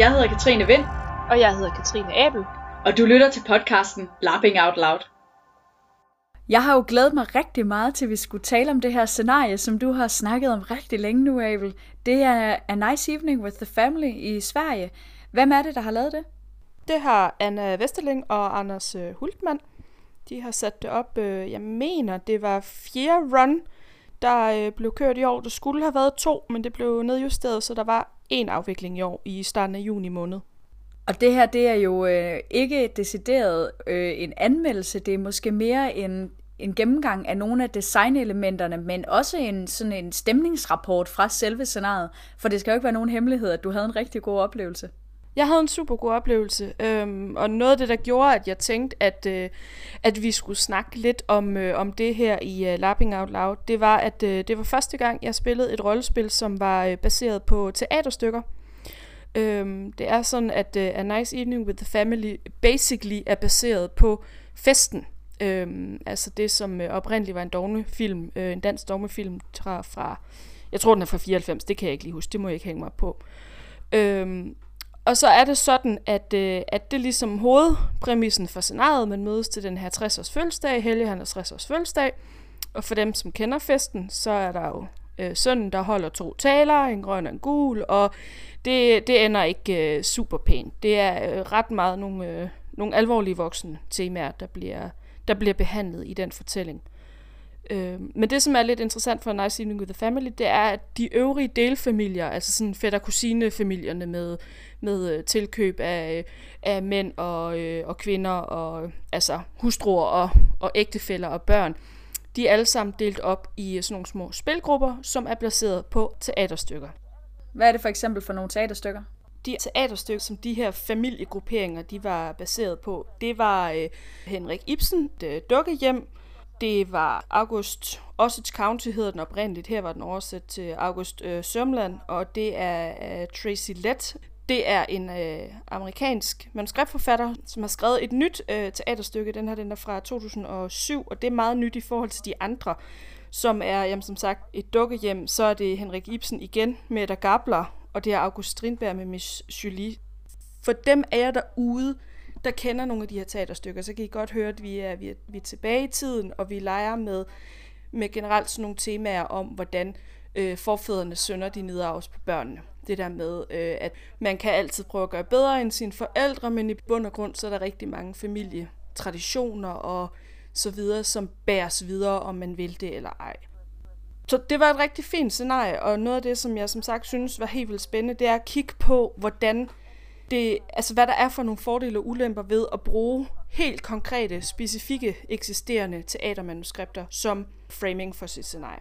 Jeg hedder Katrine Vind, Og jeg hedder Katrine Abel. og du lytter til podcasten Lapping Out Loud. Jeg har jo glædet mig rigtig meget til, at vi skulle tale om det her scenarie, som du har snakket om rigtig længe nu, Abel. Det er A Nice Evening with the Family i Sverige. Hvem er det, der har lavet det? Det har Anna Vesterling og Anders øh, Hultmann. De har sat det op, øh, jeg mener, det var fjerde run, der øh, blev kørt i år. Der skulle have været to, men det blev nedjusteret, så der var en afvikling i år i starten af juni måned. Og det her, det er jo øh, ikke decideret øh, en anmeldelse, det er måske mere en, en gennemgang af nogle af designelementerne, men også en sådan en stemningsrapport fra selve scenariet. For det skal jo ikke være nogen hemmelighed, at du havde en rigtig god oplevelse. Jeg havde en super god oplevelse, øhm, og noget af det, der gjorde, at jeg tænkte, at, øh, at vi skulle snakke lidt om, øh, om det her i øh, Lapping Out Loud, det var, at øh, det var første gang, jeg spillede et rollespil, som var øh, baseret på teaterstykker. Øhm, det er sådan, at øh, A Nice Evening with the Family basically er baseret på festen. Øhm, altså det, som øh, oprindeligt var en dogmefilm, øh, en dansk dogmefilm fra, fra, jeg tror den er fra 94, det kan jeg ikke lige huske, det må jeg ikke hænge mig på. Øhm, og så er det sådan, at, øh, at det er ligesom hovedpræmissen for scenariet. Man mødes til den her 60-års fødselsdag, Helge han 60-års fødselsdag. Og for dem, som kender festen, så er der jo øh, sønnen, der holder to taler, en grøn og en gul, og det, det ender ikke øh, super pænt. Det er øh, ret meget nogle, øh, nogle alvorlige voksne temaer, der bliver, der bliver behandlet i den fortælling. Øh, men det, som er lidt interessant for Nice Evening with the Family, det er, at de øvrige delfamilier, altså sådan fætter-kusine-familierne med, med øh, tilkøb af, af mænd og, øh, og kvinder, og altså hustruer og, og ægtefæller og børn, de er alle sammen delt op i sådan nogle små spilgrupper, som er placeret på teaterstykker. Hvad er det for eksempel for nogle teaterstykker? De teaterstykker, som de her familiegrupperinger, de var baseret på, det var øh, Henrik Ibsen, dukkehjem, det var August Osage County hedder den oprindeligt. Her var den oversat til August øh, Sørmland, og det er øh, Tracy Lett. Det er en øh, amerikansk manuskriptforfatter, som har skrevet et nyt øh, teaterstykke. Den her den er fra 2007, og det er meget nyt i forhold til de andre, som er, jamen, som sagt, et dukkehjem. Så er det Henrik Ibsen igen med der Gabler, og det er August Strindberg med Miss Julie. For dem er jeg derude, der kender nogle af de her teaterstykker, så kan I godt høre, at vi er, vi er, vi er tilbage i tiden, og vi leger med, med generelt sådan nogle temaer om, hvordan øh, forfædrene sønder de nedarves på børnene. Det der med, øh, at man kan altid prøve at gøre bedre end sine forældre, men i bund og grund, så er der rigtig mange familietraditioner og så videre, som bæres videre, om man vil det eller ej. Så det var et rigtig fint scenarie, og noget af det, som jeg som sagt synes var helt vildt spændende, det er at kigge på, hvordan det, altså hvad der er for nogle fordele og ulemper ved at bruge helt konkrete, specifikke, eksisterende teatermanuskripter som framing for sit scenarie.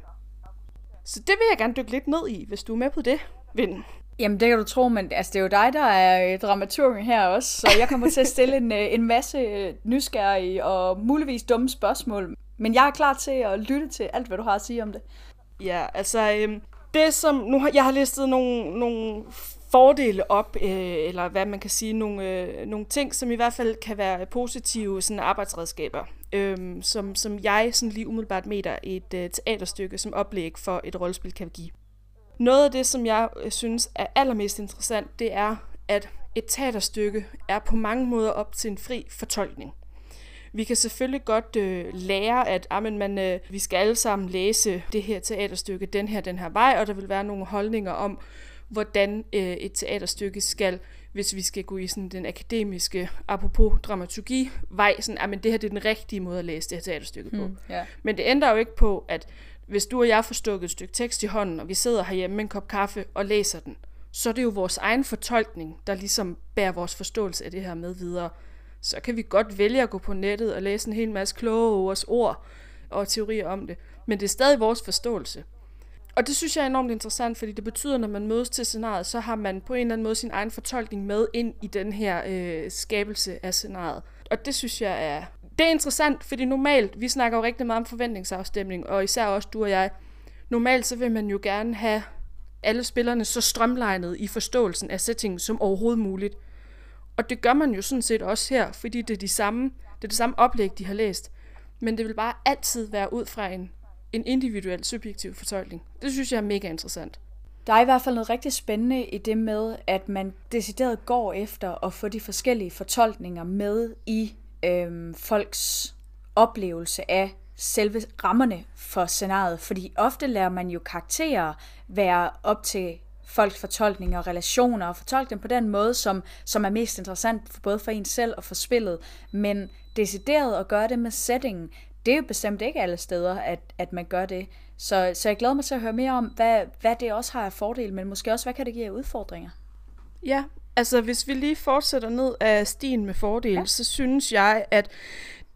Så det vil jeg gerne dykke lidt ned i, hvis du er med på det, Vind. Jamen, det kan du tro, men altså, det er jo dig, der er dramaturgen her også, så jeg kommer til at stille en, øh, en masse nysgerrige og muligvis dumme spørgsmål. Men jeg er klar til at lytte til alt, hvad du har at sige om det. Ja, altså, øhm, det som, nu har, jeg har listet nogle, nogle fordele op, øh, eller hvad man kan sige, nogle, øh, nogle ting, som i hvert fald kan være positive sådan arbejdsredskaber, øh, som, som jeg sådan lige umiddelbart mener et øh, teaterstykke som oplæg for et rollespil kan give. Noget af det, som jeg øh, synes er allermest interessant, det er, at et teaterstykke er på mange måder op til en fri fortolkning. Vi kan selvfølgelig godt øh, lære, at amen, man, øh, vi skal alle sammen læse det her teaterstykke den her, den her vej, og der vil være nogle holdninger om, hvordan øh, et teaterstykke skal, hvis vi skal gå i sådan den akademiske, apropos dramaturgi, vej, sådan, at det her det er den rigtige måde at læse det her teaterstykke på. Mm, yeah. Men det ændrer jo ikke på, at hvis du og jeg får stukket et stykke tekst i hånden, og vi sidder herhjemme med en kop kaffe og læser den, så er det jo vores egen fortolkning, der ligesom bærer vores forståelse af det her med videre. Så kan vi godt vælge at gå på nettet og læse en hel masse kloge vores ord og teorier om det, men det er stadig vores forståelse. Og det synes jeg er enormt interessant, fordi det betyder, når man mødes til scenariet, så har man på en eller anden måde sin egen fortolkning med ind i den her øh, skabelse af scenariet. Og det synes jeg er... Det er interessant, fordi normalt, vi snakker jo rigtig meget om forventningsafstemning, og især også du og jeg. Normalt så vil man jo gerne have alle spillerne så strømlegnet i forståelsen af settingen som overhovedet muligt. Og det gør man jo sådan set også her, fordi det er, de samme, det er det samme oplæg, de har læst. Men det vil bare altid være ud fra en en individuel, subjektiv fortolkning. Det synes jeg er mega interessant. Der er i hvert fald noget rigtig spændende i det med, at man decideret går efter at få de forskellige fortolkninger med i øhm, folks oplevelse af selve rammerne for scenariet. Fordi ofte lærer man jo karakterer være op til folks fortolkninger og relationer, og fortolke dem på den måde, som, som er mest interessant for både for en selv og for spillet. Men decideret at gøre det med settingen, det er jo bestemt ikke alle steder, at, at man gør det. Så, så jeg glæder mig til at høre mere om, hvad, hvad det også har af fordel, men måske også, hvad kan det give af udfordringer? Ja, altså hvis vi lige fortsætter ned af stien med fordel, ja. så synes jeg, at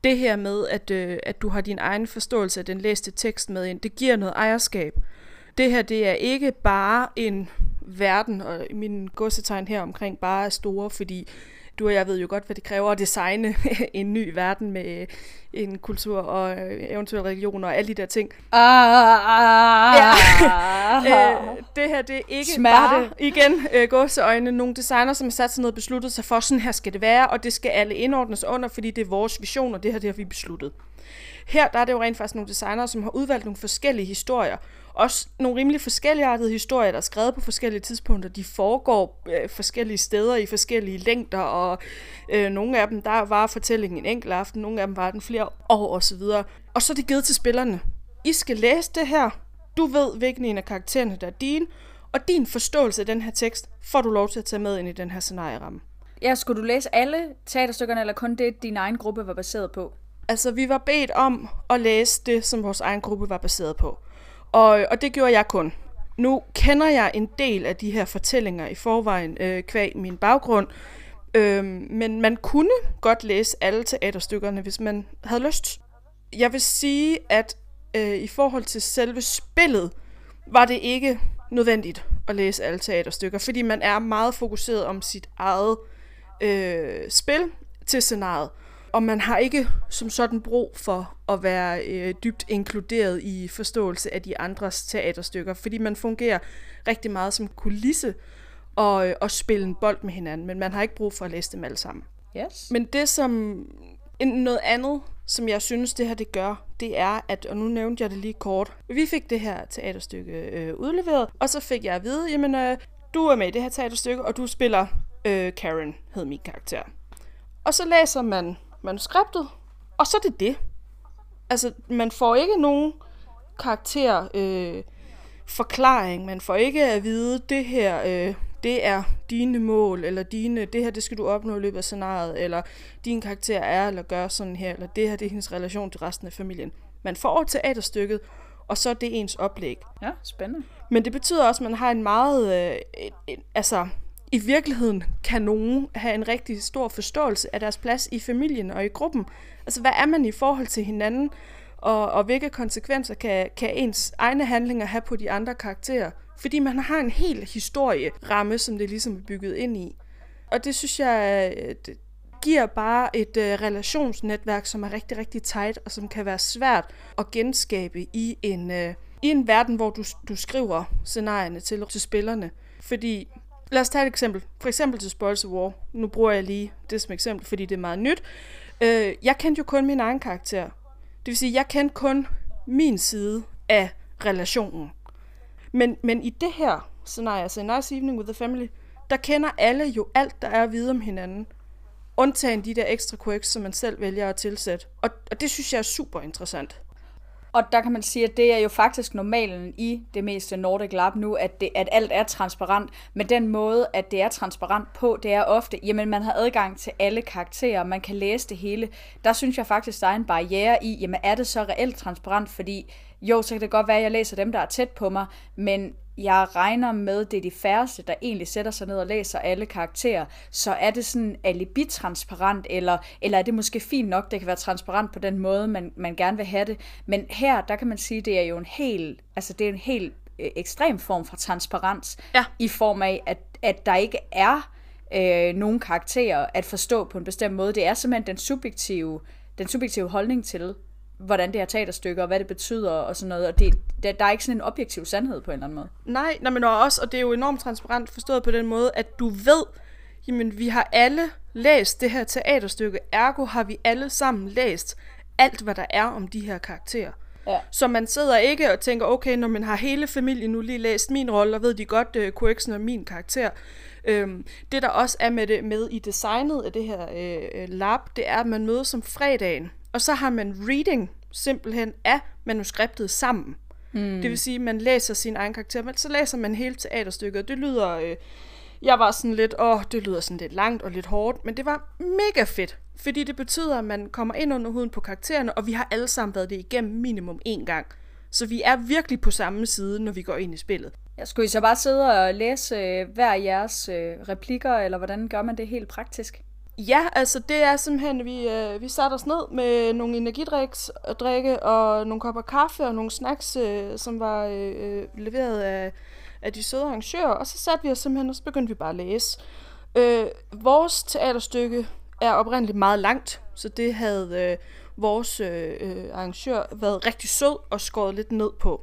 det her med, at, øh, at du har din egen forståelse af den læste tekst med ind, det giver noget ejerskab. Det her, det er ikke bare en verden, og min godsetegn her omkring bare er store, fordi du og jeg ved jo godt, hvad det kræver at designe en ny verden med en kultur og eventuelle religion og alle de der ting. Ah, ja. øh, det her, det er ikke Smerte. bare, igen, øh, gåseøjne, nogle designer, som har sat sig ned og besluttet sig for, sådan her skal det være, og det skal alle indordnes under, fordi det er vores vision, og det her, det har vi besluttet. Her der er det jo rent faktisk nogle designere, som har udvalgt nogle forskellige historier, også nogle rimelig forskelligartede historier, der er skrevet på forskellige tidspunkter. De foregår øh, forskellige steder i forskellige længder, og øh, nogle af dem, der var fortællingen en enkelt aften, nogle af dem var den flere år osv. Og så er det givet til spillerne. I skal læse det her. Du ved, hvilken en af karaktererne, der er din, og din forståelse af den her tekst, får du lov til at tage med ind i den her scenarieramme. Ja, skulle du læse alle teaterstykkerne, eller kun det, din egen gruppe var baseret på? Altså, vi var bedt om at læse det, som vores egen gruppe var baseret på. Og, og det gjorde jeg kun. Nu kender jeg en del af de her fortællinger i forvejen, øh, kvæg min baggrund, øh, men man kunne godt læse alle teaterstykkerne, hvis man havde lyst. Jeg vil sige, at øh, i forhold til selve spillet, var det ikke nødvendigt at læse alle teaterstykker, fordi man er meget fokuseret om sit eget øh, spil til scenariet og man har ikke som sådan brug for at være øh, dybt inkluderet i forståelse af de andres teaterstykker, fordi man fungerer rigtig meget som kulisse og, øh, og spille en bold med hinanden, men man har ikke brug for at læse dem alle sammen. Yes. Men det som noget andet, som jeg synes, det her det gør, det er, at, og nu nævnte jeg det lige kort, vi fik det her teaterstykke øh, udleveret, og så fik jeg at vide, jamen, øh, du er med i det her teaterstykke, og du spiller øh, Karen, hed min karakter. Og så læser man manuskriptet, og så er det det. Altså, man får ikke nogen karakter øh, forklaring, man får ikke at vide, det her, øh, det er dine mål, eller dine, det her, det skal du opnå i løbet af scenariet, eller din karakter er, eller gør sådan her, eller det her, det er hendes relation til resten af familien. Man får teaterstykket, og så er det ens oplæg. Ja, spændende. Men det betyder også, at man har en meget, øh, et, et, altså, i virkeligheden kan nogen have en rigtig stor forståelse af deres plads i familien og i gruppen. Altså, hvad er man i forhold til hinanden, og, og hvilke konsekvenser kan, kan ens egne handlinger have på de andre karakterer? Fordi man har en hel historieramme, som det ligesom er bygget ind i. Og det synes jeg øh, det giver bare et uh, relationsnetværk, som er rigtig, rigtig tight, og som kan være svært at genskabe i en, uh, i en verden, hvor du, du skriver scenarierne til, til spillerne. Fordi Lad os tage et eksempel. For eksempel til Spoils of War. Nu bruger jeg lige det som eksempel, fordi det er meget nyt. Øh, jeg kendte jo kun min egen karakter. Det vil sige, jeg kendte kun min side af relationen. Men, men i det her scenarie, altså Nice Evening with the Family, der kender alle jo alt, der er at vide om hinanden. Undtagen de der ekstra quirks, som man selv vælger at tilsætte. Og, og det synes jeg er super interessant. Og der kan man sige, at det er jo faktisk normalen i det meste Nordic Lab nu, at, det, at alt er transparent. Men den måde, at det er transparent på, det er ofte, jamen man har adgang til alle karakterer, man kan læse det hele. Der synes jeg faktisk, der er en barriere i, jamen er det så reelt transparent, fordi jo, så kan det godt være, at jeg læser dem, der er tæt på mig, men jeg regner med, det er de færreste, der egentlig sætter sig ned og læser alle karakterer, så er det sådan alibi-transparent, eller, eller er det måske fint nok, det kan være transparent på den måde, man, man gerne vil have det. Men her, der kan man sige, det er jo en helt, altså det er en helt øh, ekstrem form for transparens, ja. i form af, at, at der ikke er øh, nogen karakterer at forstå på en bestemt måde. Det er simpelthen den subjektive, den subjektive holdning til, hvordan det her teaterstykke, og hvad det betyder, og sådan noget. Og det, der, der er ikke sådan en objektiv sandhed på en eller anden måde. Nej, nej men også, og det er jo enormt transparent forstået på den måde, at du ved, jamen vi har alle læst det her teaterstykke, ergo har vi alle sammen læst alt, hvad der er om de her karakterer. Ja. Så man sidder ikke og tænker, okay, når man har hele familien nu lige læst min rolle, og ved de godt, uh, Quirksen er min karakter. Øhm, det der også er med, det, med i designet af det her øh, lab, det er, at man mødes om fredagen, og så har man reading simpelthen af manuskriptet sammen. Mm. Det vil sige, at man læser sin egen karakter, men så læser man hele teaterstykket, og det lyder... Øh, jeg var sådan lidt, åh, det lyder sådan lidt langt og lidt hårdt, men det var mega fedt, fordi det betyder, at man kommer ind under huden på karaktererne, og vi har alle sammen været det igennem minimum én gang. Så vi er virkelig på samme side, når vi går ind i spillet. Jeg skulle I så bare sidde og læse øh, hver jeres øh, replikker, eller hvordan gør man det helt praktisk? Ja, altså det er simpelthen, vi, øh, vi satte os ned med nogle energidriks øh, drikke og nogle kopper kaffe og nogle snacks, øh, som var øh, øh, leveret af, af de søde arrangører, og så satte vi os simpelthen, og så begyndte vi bare at læse. Øh, vores teaterstykke er oprindeligt meget langt, så det havde øh, vores øh, øh arrangør været rigtig sød og skåret lidt ned på.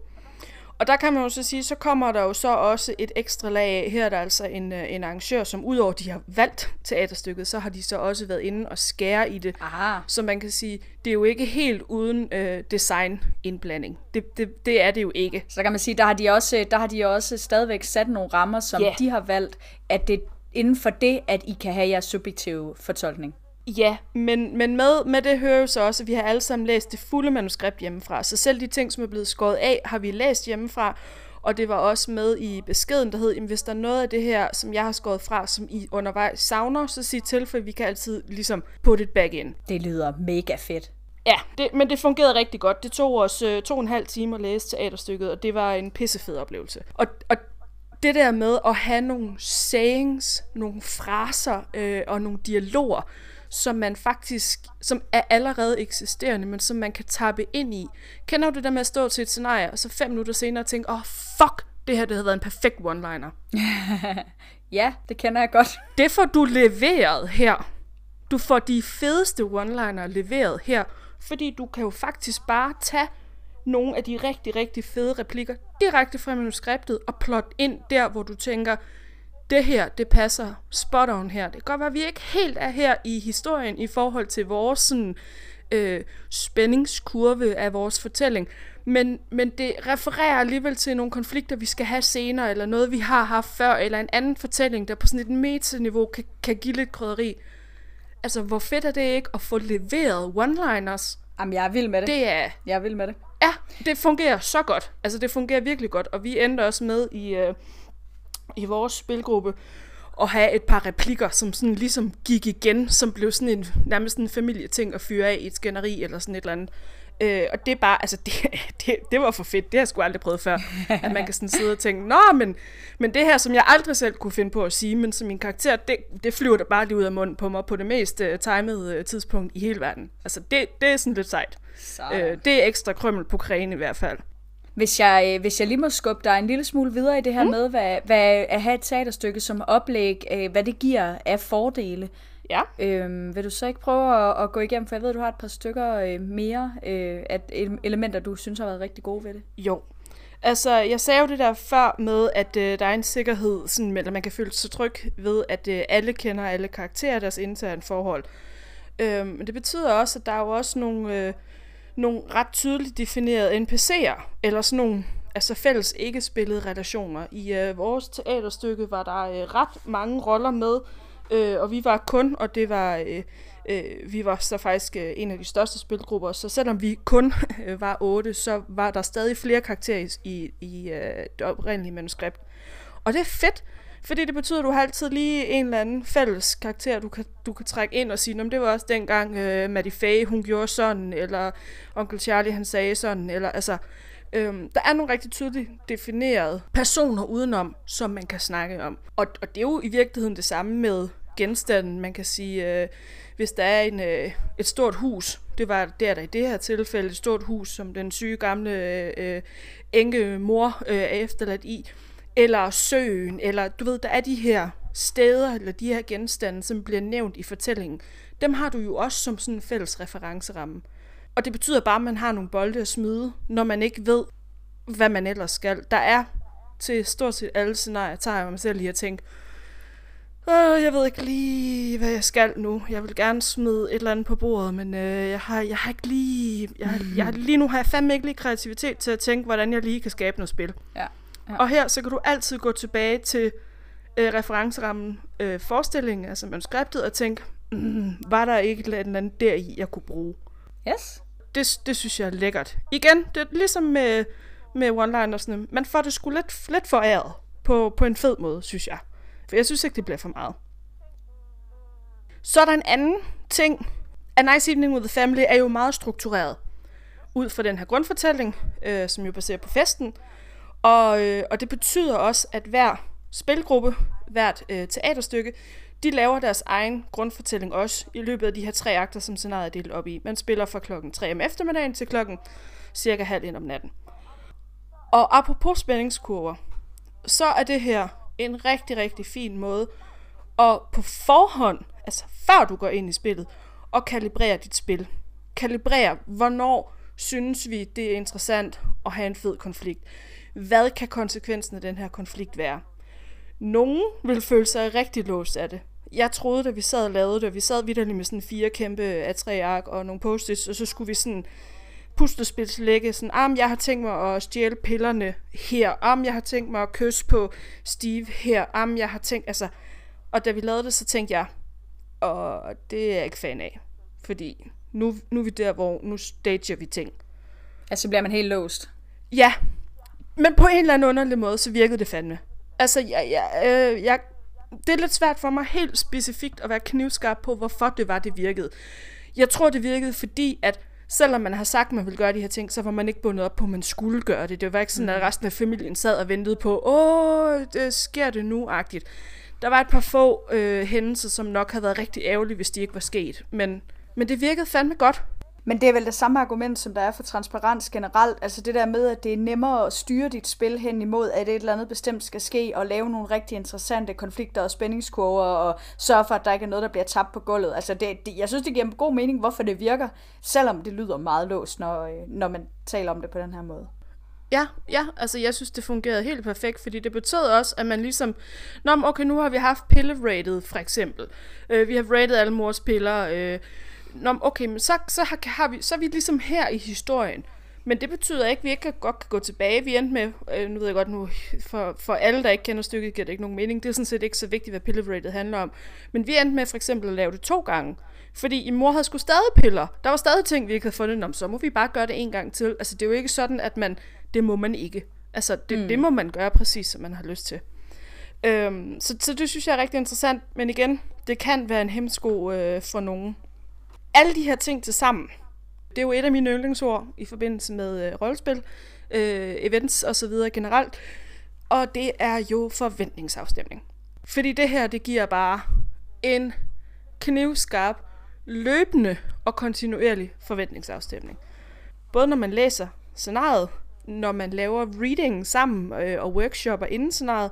Og der kan man jo så sige, så kommer der jo så også et ekstra lag af. Her er der altså en, øh, en arrangør, som udover de har valgt teaterstykket, så har de så også været inde og skære i det. Aha. Så man kan sige, det er jo ikke helt uden øh, design-indblanding. Det, det, det er det jo ikke. Så kan man sige, der har de også, der har de også stadigvæk sat nogle rammer, som yeah. de har valgt, at det inden for det, at I kan have jeres subjektive fortolkning. Ja, men, men med, med det hører jo så også, at vi har alle sammen læst det fulde manuskript hjemmefra. Så selv de ting, som er blevet skåret af, har vi læst hjemmefra. Og det var også med i beskeden, der hed, at hvis der er noget af det her, som jeg har skåret fra, som I undervejs savner, så sig til, for vi kan altid ligesom put it back in. Det lyder mega fedt. Ja, det, men det fungerede rigtig godt. Det tog os øh, to og en halv time at læse teaterstykket, og det var en pissefed oplevelse. Og, og det der med at have nogle sayings, nogle fraser øh, og nogle dialoger, som man faktisk, som er allerede eksisterende, men som man kan tappe ind i. Kender du det der med at stå til et scenarie, og så fem minutter senere tænke, åh oh, fuck, det her det havde været en perfekt one-liner. ja, det kender jeg godt. Det får du leveret her. Du får de fedeste one-liner leveret her, fordi du kan jo faktisk bare tage nogle af de rigtig, rigtig fede replikker direkte fra manuskriptet og plot ind der, hvor du tænker, det her, det passer spot on her. Det kan godt være, at vi ikke helt er her i historien i forhold til vores sådan, øh, spændingskurve af vores fortælling, men, men det refererer alligevel til nogle konflikter, vi skal have senere, eller noget, vi har haft før, eller en anden fortælling, der på sådan et meta-niveau kan, kan give lidt krydderi. Altså, hvor fedt er det ikke at få leveret one-liners? Jamen, jeg er vild med det. Det er... Jeg er vild med det. Ja, det fungerer så godt. Altså, det fungerer virkelig godt, og vi endte også med i... Øh, i vores spilgruppe og have et par replikker, som sådan ligesom gik igen, som blev sådan en, nærmest en familieting at fyre af i et skænderi eller sådan et eller andet. Øh, og det er bare, altså det, det, det var for fedt, det har jeg sgu aldrig prøvet før, at man kan sådan sidde og tænke, nå, men, men det her, som jeg aldrig selv kunne finde på at sige, men som min karakter, det, det flyver der bare lige ud af munden på mig på det mest uh, timede uh, tidspunkt i hele verden. Altså det, det er sådan lidt sejt. Så. Øh, det er ekstra krømmel på krægen i hvert fald. Hvis jeg, øh, hvis jeg lige må skubbe dig en lille smule videre i det her mm. med, hvad, hvad at have et teaterstykke som oplæg, øh, hvad det giver af fordele, Ja. Øhm, vil du så ikke prøve at, at gå igennem, for jeg ved, at du har et par stykker øh, mere øh, at elementer, du synes har været rigtig gode ved det. Jo. Altså, jeg sagde jo det der før med, at øh, der er en sikkerhed, sådan, eller man kan føle sig tryg ved, at øh, alle kender alle karakterer deres interne forhold. Øhm, men det betyder også, at der er jo også nogle... Øh, nogle ret tydeligt definerede NPC'er, eller sådan nogle altså fælles ikke spillede relationer. I øh, vores teaterstykke var der øh, ret mange roller med, øh, og vi var kun, og det var, øh, øh, vi var så faktisk øh, en af de største spilgrupper, så selvom vi kun øh, var otte, så var der stadig flere karakterer i, i øh, det oprindelige manuskript. Og det er fedt, fordi det betyder, at du har altid lige en eller anden fælles karakter, du kan, du kan trække ind og sige, om det var også dengang øh, Maddie Faye, hun gjorde sådan, eller Onkel Charlie, han sagde sådan, eller altså... Øhm, der er nogle rigtig tydeligt definerede personer udenom, som man kan snakke om. Og, og det er jo i virkeligheden det samme med genstanden. Man kan sige, øh, hvis der er en, øh, et stort hus, det var der, der i det her tilfælde et stort hus, som den syge gamle øh, øh enke mor øh, er efterladt i, eller søen, eller du ved, der er de her steder, eller de her genstande, som bliver nævnt i fortællingen. Dem har du jo også som sådan en fælles referenceramme. Og det betyder bare, at man har nogle bolde at smide, når man ikke ved, hvad man ellers skal. Der er til stort set alle scenarier, tager jeg mig selv lige at tænke, Øh, jeg ved ikke lige, hvad jeg skal nu. Jeg vil gerne smide et eller andet på bordet, men øh, jeg, har, jeg har ikke lige... Jeg, jeg, lige nu har jeg fandme ikke lige kreativitet til at tænke, hvordan jeg lige kan skabe noget spil. Ja. Ja. Og her, så kan du altid gå tilbage til øh, referencerammen, øh, forestillingen, altså manuskriptet, og tænke, mm, var der ikke et eller andet deri, jeg kunne bruge? Yes. Det, det synes jeg er lækkert. Igen, det er ligesom med, med one-linersne. Man får det sgu lidt, lidt foræret på, på en fed måde, synes jeg. For jeg synes ikke, det bliver for meget. Så er der en anden ting. A Nice Evening with the Family er jo meget struktureret. Ud fra den her grundfortælling, øh, som jo baserer på festen. Og, øh, og det betyder også, at hver spilgruppe, hvert øh, teaterstykke, de laver deres egen grundfortælling også i løbet af de her tre akter, som scenariet er delt op i. Man spiller fra klokken 3 om eftermiddagen til klokken cirka halv ind om natten. Og apropos spændingskurver, så er det her en rigtig, rigtig fin måde at på forhånd, altså før du går ind i spillet, og kalibrere dit spil. Kalibrere, hvornår synes vi, det er interessant at have en fed konflikt. Hvad kan konsekvensen af den her konflikt være? Nogen vil føle sig rigtig låst af det. Jeg troede, da vi sad og lavede det, vi sad vidderligt med sådan fire kæmpe A3-ark og nogle post og så skulle vi sådan puslespilslægge, sådan, om jeg har tænkt mig at stjæle pillerne her, om jeg har tænkt mig at kysse på Steve her, om jeg har tænkt, altså, og da vi lavede det, så tænkte jeg, og det er jeg ikke fan af, fordi nu, nu er vi der, hvor nu stager vi ting. Altså bliver man helt låst. Ja, men på en eller anden underlig måde, så virkede det fandme. Altså, jeg, jeg, øh, jeg, det er lidt svært for mig helt specifikt at være knivskarp på, hvorfor det var, det virkede. Jeg tror, det virkede, fordi at selvom man har sagt, at man vil gøre de her ting, så var man ikke bundet op på, at man skulle gøre det. Det var ikke sådan, at resten af familien sad og ventede på, åh, det sker det nu-agtigt. Der var et par få øh, hændelser, som nok havde været rigtig ærgerlige, hvis de ikke var sket. Men, men det virkede fandme godt. Men det er vel det samme argument, som der er for transparens generelt. Altså det der med, at det er nemmere at styre dit spil hen imod, at et eller andet bestemt skal ske, og lave nogle rigtig interessante konflikter og spændingskurver, og sørge for, at der ikke er noget, der bliver tabt på gulvet. Altså det, det, jeg synes, det giver god mening, hvorfor det virker, selvom det lyder meget låst, når, øh, når man taler om det på den her måde. Ja, ja, altså jeg synes, det fungerede helt perfekt, fordi det betød også, at man ligesom, Nå, okay, nu har vi haft pillerated, for eksempel. Øh, vi har rated alle mors piller, øh, Nå, okay, men så, så, har, har vi, så er vi ligesom her i historien. Men det betyder ikke, at vi ikke kan, godt kan gå tilbage. Vi endte med, øh, nu ved jeg godt nu, for, for alle, der ikke kender stykket, giver det ikke nogen mening. Det er sådan set ikke så vigtigt, hvad pillerated handler om. Men vi endte med for eksempel at lave det to gange. Fordi i mor havde skulle stadig piller. Der var stadig ting, vi ikke havde fundet om. Så må vi bare gøre det en gang til. Altså, det er jo ikke sådan, at man, det må man ikke. Altså, det, mm. det må man gøre præcis, som man har lyst til. Øhm, så, så det synes jeg er rigtig interessant. Men igen, det kan være en hemsko øh, for nogen. Alle de her ting til sammen, det er jo et af mine yndlingsord i forbindelse med øh, rollespil, øh, events og så videre generelt. Og det er jo forventningsafstemning. Fordi det her, det giver bare en knivskarp, løbende og kontinuerlig forventningsafstemning. Både når man læser scenariet, når man laver reading sammen øh, og workshopper inden scenariet,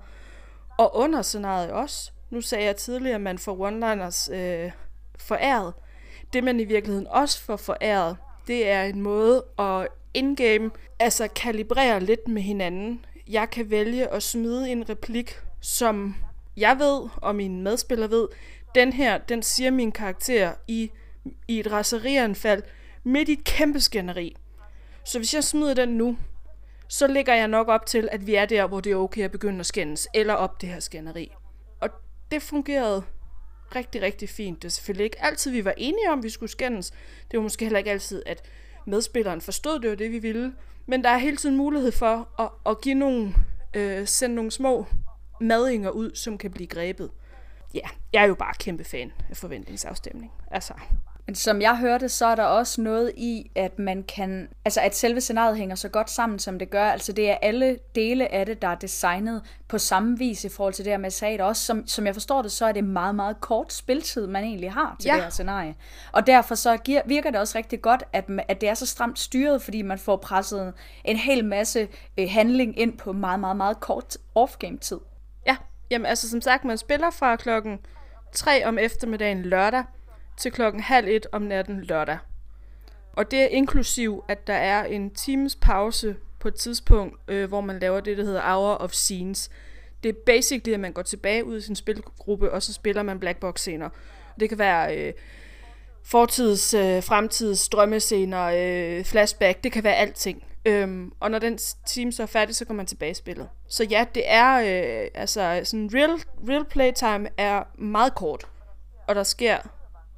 og under scenariet også. Nu sagde jeg tidligere, at man får one-liners øh, foræret. Det man i virkeligheden også får foræret, det er en måde at indgame, altså kalibrere lidt med hinanden. Jeg kan vælge at smide en replik, som jeg ved, og mine medspillere ved, den her, den siger min karakter i, i et raserianfald midt i et kæmpe skænderi. Så hvis jeg smider den nu, så ligger jeg nok op til, at vi er der, hvor det er okay at begynde at skændes, eller op det her skænderi. Og det fungerede rigtig, rigtig fint. Det er selvfølgelig ikke altid, vi var enige om, at vi skulle skændes. Det var måske heller ikke altid, at medspilleren forstod, det var det, vi ville. Men der er hele tiden mulighed for at, at give nogle, øh, sende nogle små madinger ud, som kan blive grebet. Ja, jeg er jo bare kæmpe fan af forventningsafstemning. Altså, men som jeg hørte, så er der også noget i, at man kan, altså at selve scenariet hænger så godt sammen, som det gør. Altså det er alle dele af det, der er designet på samme vis i forhold til det her med sagde også. Som, som jeg forstår det, så er det meget, meget kort spiltid, man egentlig har til ja. det her scenarie. Og derfor så giver, virker det også rigtig godt, at, at det er så stramt styret, fordi man får presset en hel masse øh, handling ind på meget, meget, meget kort off-game-tid. Ja, jamen altså som sagt, man spiller fra klokken 3 om eftermiddagen lørdag, til klokken halv et om natten lørdag. Og det er inklusiv, at der er en times pause på et tidspunkt, øh, hvor man laver det, der hedder Hour of Scenes. Det er basically, at man går tilbage ud i sin spilgruppe, og så spiller man black box scener. Det kan være øh, fortids, øh, fremtids, drømmescener, øh, flashback, det kan være alting. Øhm, og når den time så er færdig, så går man tilbage i spillet. Så ja, det er, øh, altså sådan real, real playtime er meget kort, og der sker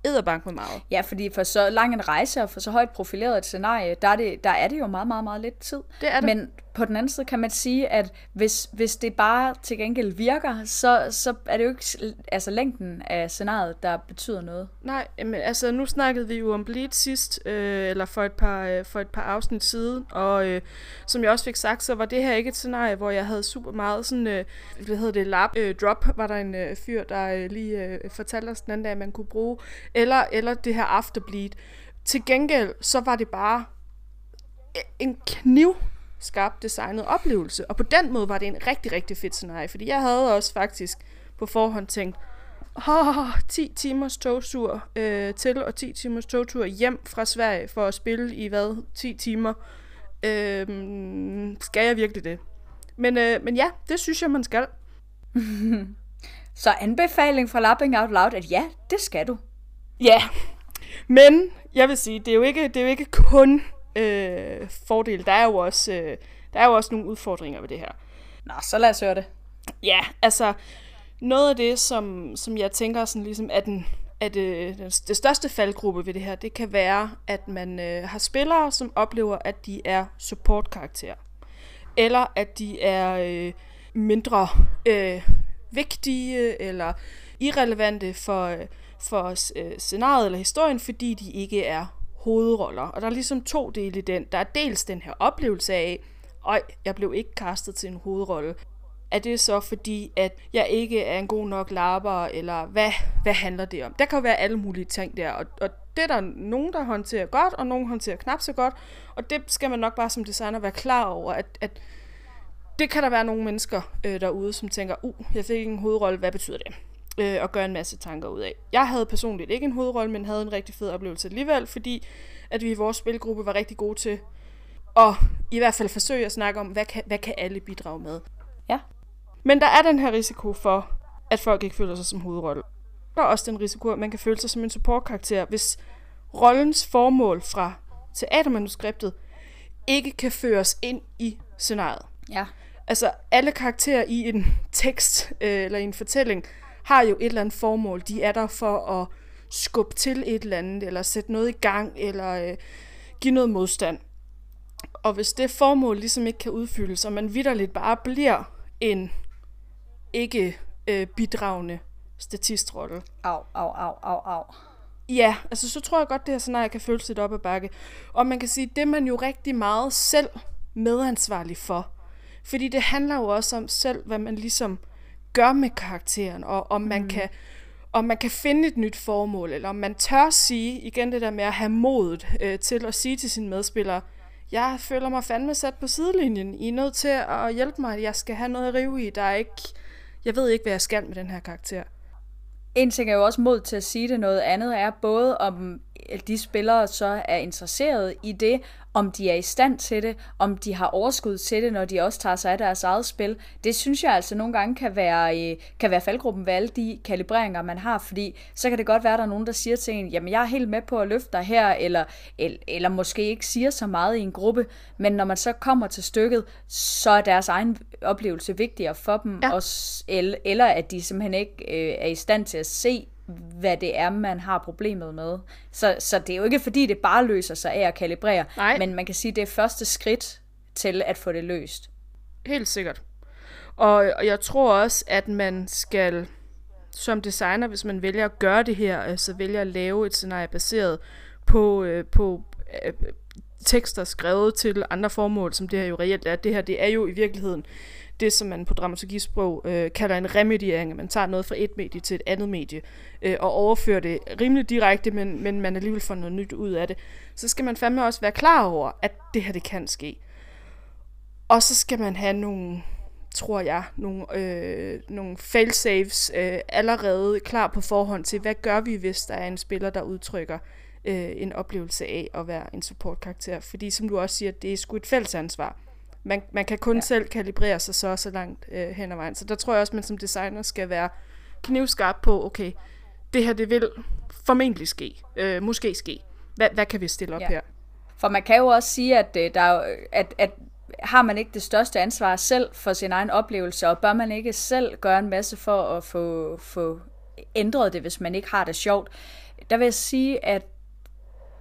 edderbank med meget. Ja, fordi for så lang en rejse og for så højt profileret et scenarie, der er det, der er det jo meget, meget, meget lidt tid. Det er det. Men på den anden side kan man sige, at hvis, hvis det bare til gengæld virker, så, så er det jo ikke altså længden af scenariet, der betyder noget. Nej, men altså nu snakkede vi jo om Bleed sidst, øh, eller for et, par, øh, for et par afsnit siden, og øh, som jeg også fik sagt, så var det her ikke et scenarie, hvor jeg havde super meget sådan, øh, hvad hedder det, lab, øh, drop, var der en øh, fyr, der øh, lige øh, fortalte os den anden dag, at man kunne bruge, eller, eller det her afterbleed. Til gengæld, så var det bare en kniv skarpt designet oplevelse. Og på den måde var det en rigtig, rigtig fedt scenarie, fordi jeg havde også faktisk på forhånd tænkt, oh, 10 timers togstur øh, til og 10 timers togtur hjem fra Sverige for at spille i hvad? 10 timer. Øh, skal jeg virkelig det? Men, øh, men ja, det synes jeg, man skal. Så anbefaling fra Lapping Out Loud, at ja, det skal du. Ja, men jeg vil sige, det er jo ikke, det er jo ikke kun øh, fordele. Der er jo også, øh, der er jo også nogle udfordringer ved det her. Nå, så lad os høre det. Ja, altså noget af det, som, som jeg tænker sådan ligesom, at, den, at øh, det største faldgruppe ved det her, det kan være, at man øh, har spillere, som oplever, at de er supportkarakterer. Eller at de er øh, mindre øh, vigtige eller irrelevante for, øh, for øh, scenariet eller historien, fordi de ikke er hovedroller. Og der er ligesom to dele i den. Der er dels den her oplevelse af, at jeg blev ikke kastet til en hovedrolle. Er det så fordi, at jeg ikke er en god nok lapper, eller hvad, hvad handler det om? Der kan jo være alle mulige ting der, og, og det er der nogen, der håndterer godt, og nogen håndterer knap så godt, og det skal man nok bare som designer være klar over, at, at det kan der være nogle mennesker øh, derude, som tænker, uh, jeg fik ikke en hovedrolle, hvad betyder det? Øh, og gøre en masse tanker ud af. Jeg havde personligt ikke en hovedrolle, men havde en rigtig fed oplevelse alligevel, fordi at vi i vores spilgruppe var rigtig gode til at i hvert fald forsøge at snakke om, hvad kan, hvad kan alle bidrage med. Ja. Men der er den her risiko for, at folk ikke føler sig som hovedrolle. Der er også den risiko, at man kan føle sig som en supportkarakter, hvis rollens formål fra teatermanuskriptet ikke kan føres ind i scenariet. Ja. Altså alle karakterer i en tekst øh, eller i en fortælling har jo et eller andet formål. De er der for at skubbe til et eller andet, eller sætte noget i gang, eller øh, give noget modstand. Og hvis det formål ligesom ikke kan udfyldes, og man vidderligt bare bliver en ikke øh, bidragende statistrolle. Au, au, au, au, au. Ja, altså så tror jeg godt, det her scenarie kan føles lidt op ad bakke. Og man kan sige, det er man jo rigtig meget selv medansvarlig for. Fordi det handler jo også om selv, hvad man ligesom gør med karakteren, og om man, mm. kan, om man kan finde et nyt formål, eller om man tør sige, igen det der med at have modet øh, til at sige til sine medspillere, jeg føler mig fandme sat på sidelinjen. I er nødt til at hjælpe mig. Jeg skal have noget at rive i. Der er ikke... Jeg ved ikke, hvad jeg skal med den her karakter. En ting er jo også mod til at sige det. Noget andet er både, om de spillere så er interesseret i det, om de er i stand til det, om de har overskud til det, når de også tager sig af deres eget spil. Det synes jeg altså nogle gange kan være, øh, kan være faldgruppen ved alle de kalibreringer, man har, fordi så kan det godt være, at der er nogen, der siger til en, jamen jeg er helt med på at løfte dig her, eller, eller, eller måske ikke siger så meget i en gruppe, men når man så kommer til stykket, så er deres egen oplevelse vigtigere for dem, ja. og, eller, eller at de simpelthen ikke øh, er i stand til at se hvad det er, man har problemet med. Så, så det er jo ikke fordi, det bare løser sig af at kalibrere, Nej. men man kan sige, det er første skridt til at få det løst. Helt sikkert. Og, og jeg tror også, at man skal som designer, hvis man vælger at gøre det her, altså vælger at lave et scenarie baseret på, øh, på øh, tekster skrevet til andre formål, som det her jo reelt er. Det her, det er jo i virkeligheden det, som man på dramaturgisprog øh, kalder en remediering. Man tager noget fra et medie til et andet medie øh, og overfører det rimelig direkte, men, men man alligevel får noget nyt ud af det. Så skal man fandme også være klar over, at det her det kan ske. Og så skal man have nogle, tror jeg, nogle, øh, nogle failsafes øh, allerede klar på forhånd til, hvad gør vi, hvis der er en spiller, der udtrykker øh, en oplevelse af at være en supportkarakter. Fordi som du også siger, det er sgu et fælles ansvar man, man kan kun ja. selv kalibrere sig så så langt øh, hen ad vejen. Så der tror jeg også, at man som designer skal være knivskarp på, okay, det her det vil formentlig ske, øh, måske ske. Hvad, hvad kan vi stille op ja. her? For man kan jo også sige, at, øh, der er, at, at har man ikke det største ansvar selv for sin egen oplevelse, og bør man ikke selv gøre en masse for at få, få ændret det, hvis man ikke har det sjovt. Der vil jeg sige, at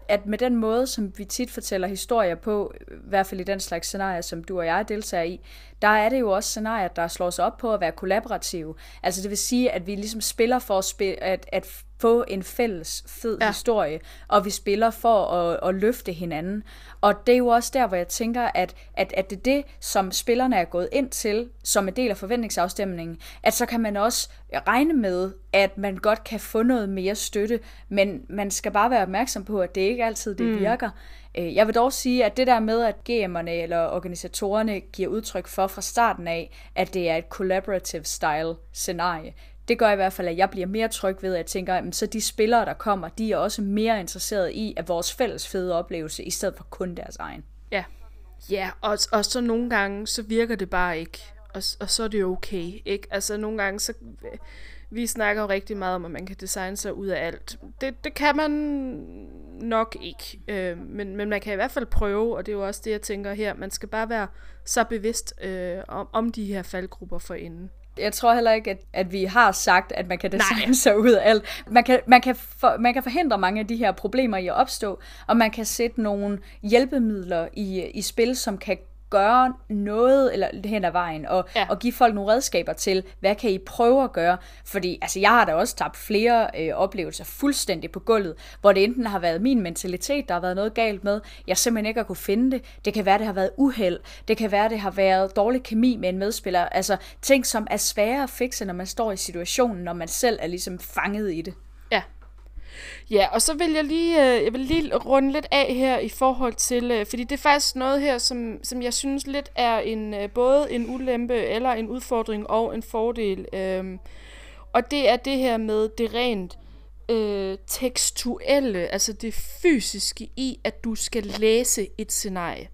at med den måde, som vi tit fortæller historier på, i hvert fald i den slags scenarier, som du og jeg deltager i, der er det jo også scenarier, der slår sig op på at være kollaborative. Altså det vil sige, at vi ligesom spiller for at, spille, at, at få en fælles fed ja. historie, og vi spiller for at, at løfte hinanden. Og det er jo også der, hvor jeg tænker, at, at, at det er det, som spillerne er gået ind til, som en del af forventningsafstemningen, at så kan man også regne med, at man godt kan få noget mere støtte, men man skal bare være opmærksom på, at det ikke altid det mm. virker. Øh, jeg vil dog sige, at det der med, at GM'erne eller organisatorerne giver udtryk for fra starten af, at det er et collaborative style scenarie, det gør i hvert fald, at jeg bliver mere tryg ved, at jeg tænker, at så de spillere, der kommer, de er også mere interesserede i, at vores fælles fede oplevelse, i stedet for kun deres egen. Ja, ja og, og så nogle gange, så virker det bare ikke, og, og så er det okay, ikke? Altså nogle gange, så vi snakker jo rigtig meget om, at man kan designe sig ud af alt. Det, det kan man nok ikke, øh, men, men man kan i hvert fald prøve, og det er jo også det, jeg tænker her. Man skal bare være så bevidst øh, om, om de her faldgrupper for inden. Jeg tror heller ikke, at, at vi har sagt, at man kan designe Nej. sig ud af alt. Man kan, man, kan for, man kan forhindre mange af de her problemer i at opstå, og man kan sætte nogle hjælpemidler i, i spil, som kan gøre noget eller hen ad vejen, og, ja. og give folk nogle redskaber til, hvad kan I prøve at gøre? Fordi altså, jeg har da også tabt flere øh, oplevelser fuldstændig på gulvet, hvor det enten har været min mentalitet, der har været noget galt med, jeg simpelthen ikke har kunne finde det. Det kan være, det har været uheld. Det kan være, det har været dårlig kemi med en medspiller. Altså ting, som er svære at fikse, når man står i situationen, når man selv er ligesom fanget i det. Ja, og så vil jeg lige, øh, jeg vil lige runde lidt af her i forhold til, øh, fordi det er faktisk noget her, som, som jeg synes lidt er en øh, både en ulempe eller en udfordring og en fordel. Øh, og det er det her med det rent øh, tekstuelle, altså det fysiske i, at du skal læse et scenarie.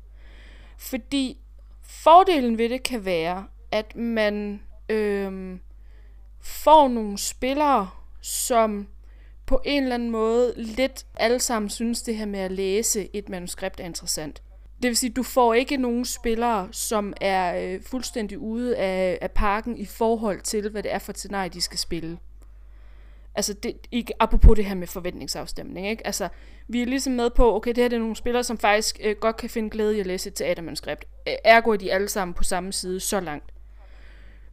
Fordi fordelen ved det kan være, at man øh, får nogle spillere, som på en eller anden måde lidt alle sammen synes, det her med at læse et manuskript er interessant. Det vil sige, du får ikke nogen spillere, som er øh, fuldstændig ude af, af parken i forhold til, hvad det er for et scenarie, de skal spille. Altså, det, ikke, apropos det her med forventningsafstemning, ikke? Altså, vi er ligesom med på, okay, det her det er nogle spillere, som faktisk øh, godt kan finde glæde i at læse et teatermanuskript. Ergo er de alle sammen på samme side så langt.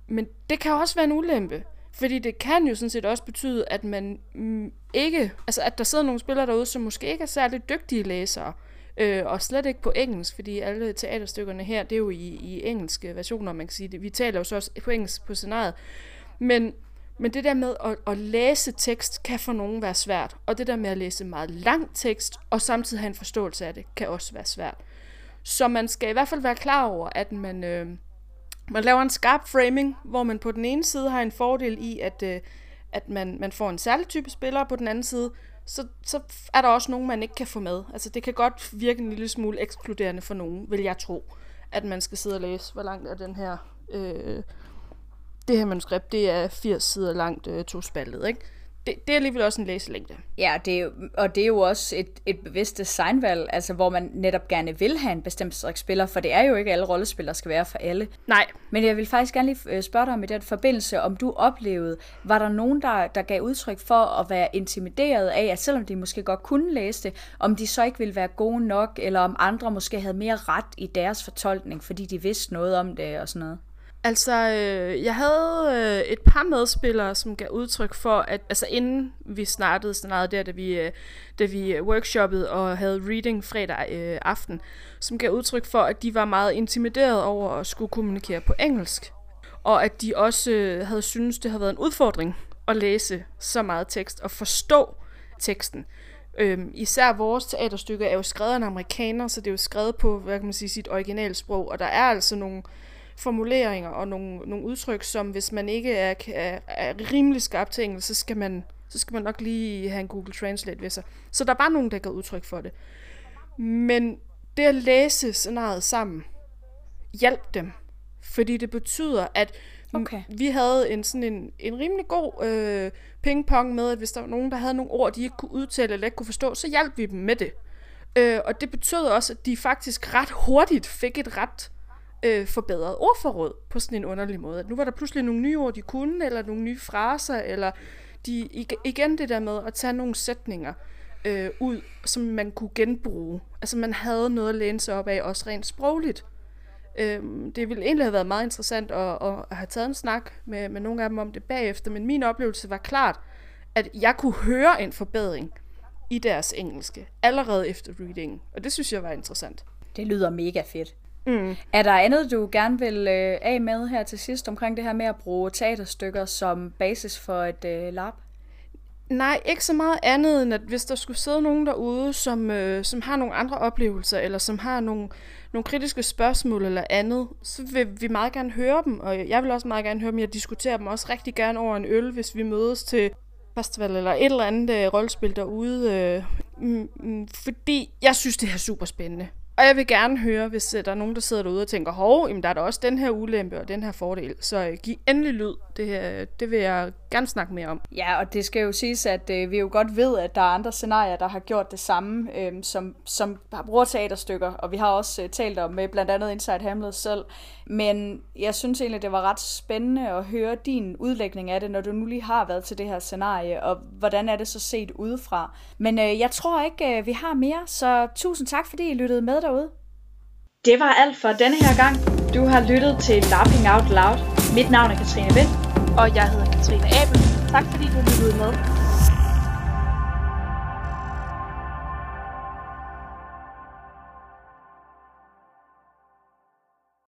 Men det kan også være en ulempe. Fordi det kan jo sådan set også betyde, at man mm, ikke, altså at der sidder nogle spillere derude, som måske ikke er særlig dygtige læsere, øh, og slet ikke på engelsk, fordi alle teaterstykkerne her, det er jo i, i engelske versioner, man kan sige det. Vi taler jo så også på engelsk på scenariet. Men, men det der med at, at læse tekst kan for nogen være svært, og det der med at læse meget lang tekst, og samtidig have en forståelse af det, kan også være svært. Så man skal i hvert fald være klar over, at man... Øh, man laver en skarp framing, hvor man på den ene side har en fordel i, at, øh, at man, man får en særlig type spiller, og på den anden side, så, så er der også nogen, man ikke kan få med. Altså det kan godt virke en lille smule ekskluderende for nogen, vil jeg tro, at man skal sidde og læse, hvor langt er den her... Øh, det her manuskript, det er 80 sider langt øh, tospaltet, ikke? Det, det er alligevel også en læselængde. Ja, det er, og det er jo også et, et bevidst designvalg, altså hvor man netop gerne vil have en bestemt slags spiller, for det er jo ikke alle rollespillere, skal være for alle. Nej. Men jeg vil faktisk gerne lige øh, spørge dig om i den forbindelse, om du oplevede, var der nogen, der, der gav udtryk for at være intimideret af, at selvom de måske godt kunne læse det, om de så ikke ville være gode nok, eller om andre måske havde mere ret i deres fortolkning, fordi de vidste noget om det og sådan noget? Altså, øh, jeg havde øh, et par medspillere, som gav udtryk for, at altså inden vi startede scenariet der, da vi, øh, da vi øh, workshoppede og havde reading fredag øh, aften, som gav udtryk for, at de var meget intimideret over at skulle kommunikere på engelsk. Og at de også øh, havde syntes, det havde været en udfordring at læse så meget tekst og forstå teksten. Øhm, især vores teaterstykker er jo skrevet af en amerikaner, så det er jo skrevet på, hvad kan man sige, sit originalsprog, og der er altså nogle formuleringer og nogle, nogle udtryk, som hvis man ikke er, er, er rimelig skarp til engelsk, så skal, man, så skal man nok lige have en Google Translate ved sig. Så der var nogen, der gav udtryk for det. Men det at læse scenariet sammen, hjalp dem. Fordi det betyder, at Okay. vi havde en sådan en, en rimelig god øh, pingpong med, at hvis der var nogen, der havde nogle ord, de ikke kunne udtale eller ikke kunne forstå, så hjalp vi dem med det. Øh, og det betød også, at de faktisk ret hurtigt fik et ret øh, forbedret ordforråd på sådan en underlig måde. At nu var der pludselig nogle nye ord, de kunne, eller nogle nye fraser, eller de, igen det der med at tage nogle sætninger øh, ud, som man kunne genbruge. Altså man havde noget at læne sig op af, også rent sprogligt. Øhm, det ville egentlig have været meget interessant at, at have taget en snak med, med nogle af dem om det bagefter, men min oplevelse var klart, at jeg kunne høre en forbedring i deres engelske, allerede efter readingen. Og det synes jeg var interessant. Det lyder mega fedt. Mm. Er der andet, du gerne vil øh, af med her til sidst omkring det her med at bruge teaterstykker som basis for et øh, lab? Nej, ikke så meget andet end, at hvis der skulle sidde nogen derude, som, øh, som har nogle andre oplevelser, eller som har nogle, nogle kritiske spørgsmål eller andet, så vil vi meget gerne høre dem, og jeg vil også meget gerne høre dem. Jeg diskuterer dem også rigtig gerne over en øl, hvis vi mødes til festival eller et eller andet øh, rollespil derude, øh, mm, mm, fordi jeg synes, det er super spændende. Og jeg vil gerne høre, hvis øh, der er nogen, der sidder derude og tænker, hov, jamen, der er da også den her ulempe og den her fordel. Så øh, giv endelig lyd. Det, det vil jeg gerne snakke mere om. Ja, og det skal jo siges, at øh, vi jo godt ved, at der er andre scenarier, der har gjort det samme, øh, som, som bruger teaterstykker, og vi har også øh, talt om med blandt andet Inside Hamlet selv. Men jeg synes egentlig, det var ret spændende at høre din udlægning af det, når du nu lige har været til det her scenarie, og hvordan er det så set udefra. Men øh, jeg tror ikke, øh, vi har mere, så tusind tak, fordi I lyttede med derude. Det var alt for denne her gang. Du har lyttet til Laughing Out Loud. Mit navn er Katrine Vind. Og jeg hedder Katrine Abel. Tak fordi du lyttede med.